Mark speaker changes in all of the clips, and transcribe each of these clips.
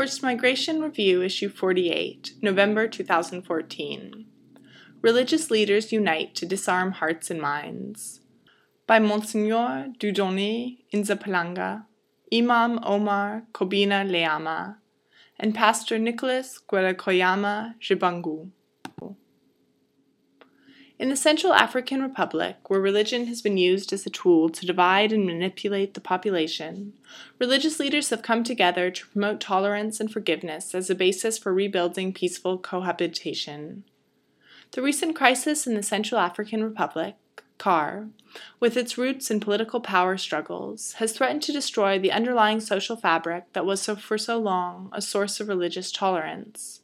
Speaker 1: Forced Migration Review, Issue 48, November 2014. Religious Leaders Unite to Disarm Hearts and Minds. By Monsignor Dieudonné Nzapalainga, Imam Omar Kobine Layama, and Pastor Nicholas Guérékoyame-Gbangou. In the Central African Republic, where religion has been used as a tool to divide and manipulate the population, religious leaders have come together to promote tolerance and forgiveness as a basis for rebuilding peaceful cohabitation. The recent crisis in the Central African Republic, CAR, with its roots in political power struggles, has threatened to destroy the underlying social fabric that was so, for so long a source of religious tolerance.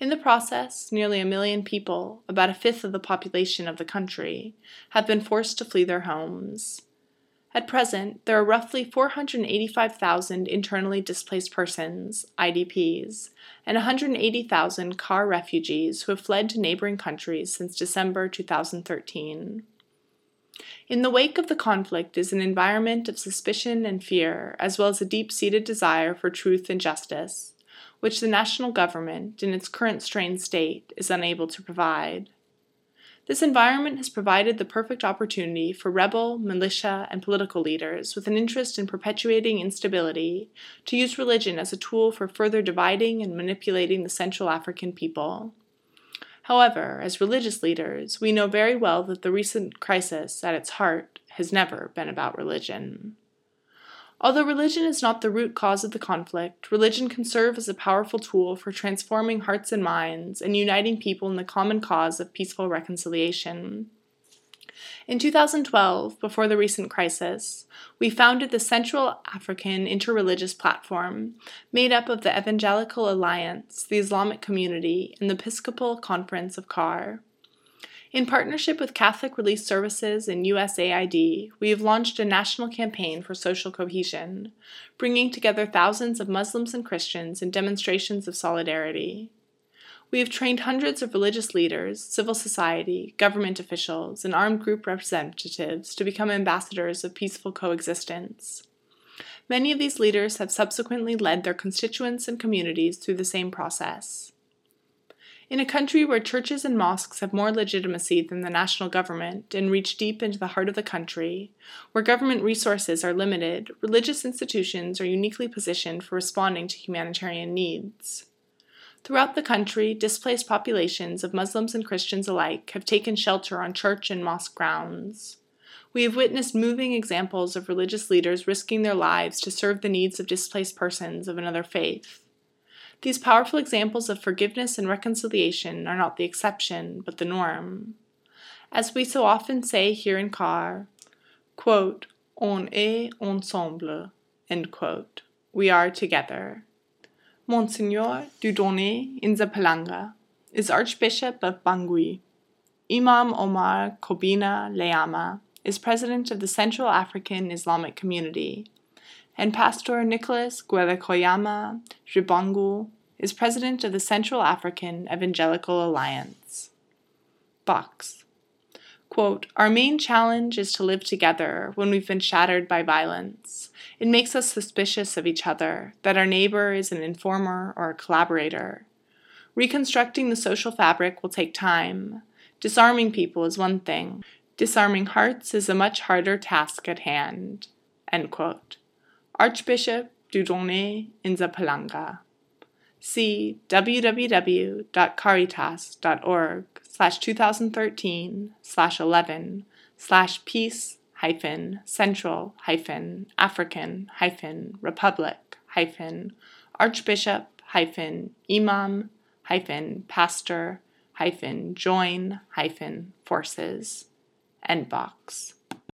Speaker 1: In the process, nearly a million people, about a fifth of the population of the country, have been forced to flee their homes. At present, there are roughly 485,000 internally displaced persons, IDPs, and 180,000 CAR refugees who have fled to neighboring countries since December 2013. In the wake of the conflict is an environment of suspicion and fear, as well as a deep seated desire for truth and justice which the national government, in its current strained state, is unable to provide. This environment has provided the perfect opportunity for rebel, militia, and political leaders with an interest in perpetuating instability to use religion as a tool for further dividing and manipulating the Central African people. However, as religious leaders, we know very well that the recent crisis, at its heart, has never been about religion. Although religion is not the root cause of the conflict, religion can serve as a powerful tool for transforming hearts and minds and uniting people in the common cause of peaceful reconciliation. In 2012, before the recent crisis, we founded the Central African Interreligious Platform, made up of the Evangelical Alliance, the Islamic Community, and the Episcopal Conference of CAR. In partnership with Catholic Relief Services and USAID, we have launched a national campaign for social cohesion, bringing together thousands of Muslims and Christians in demonstrations of solidarity. We have trained hundreds of religious leaders, civil society, government officials, and armed group representatives to become ambassadors of peaceful coexistence. Many of these leaders have subsequently led their constituents and communities through the same process. In a country where churches and mosques have more legitimacy than the national government and reach deep into the heart of the country, where government resources are limited, religious institutions are uniquely positioned for responding to humanitarian needs. Throughout the country, displaced populations of Muslims and Christians alike have taken shelter on church and mosque grounds. We have witnessed moving examples of religious leaders risking their lives to serve the needs of displaced persons of another faith. These powerful examples of forgiveness and reconciliation are not the exception, but the norm. As we so often say here in CAR, quote, on est ensemble, end quote. We are together. Monsignor Dieudonné Nzapalainga is Archbishop of Bangui. Imam Omar Kobine Layama is president of the Central African Islamic Community and Pastor Nicholas Gwelekoyama Jibangu is president of the Central African Evangelical Alliance. Box. Quote, Our main challenge is to live together when we've been shattered by violence. It makes us suspicious of each other, that our neighbor is an informer or a collaborator. Reconstructing the social fabric will take time. Disarming people is one thing. Disarming hearts is a much harder task at hand. End quote. Archbishop Dieudonné Nzapalainga. See www.caritas.org slash 2013 slash 11 slash peace hyphen central hyphen African hyphen republic hyphen archbishop hyphen imam hyphen pastor hyphen join hyphen forces end box.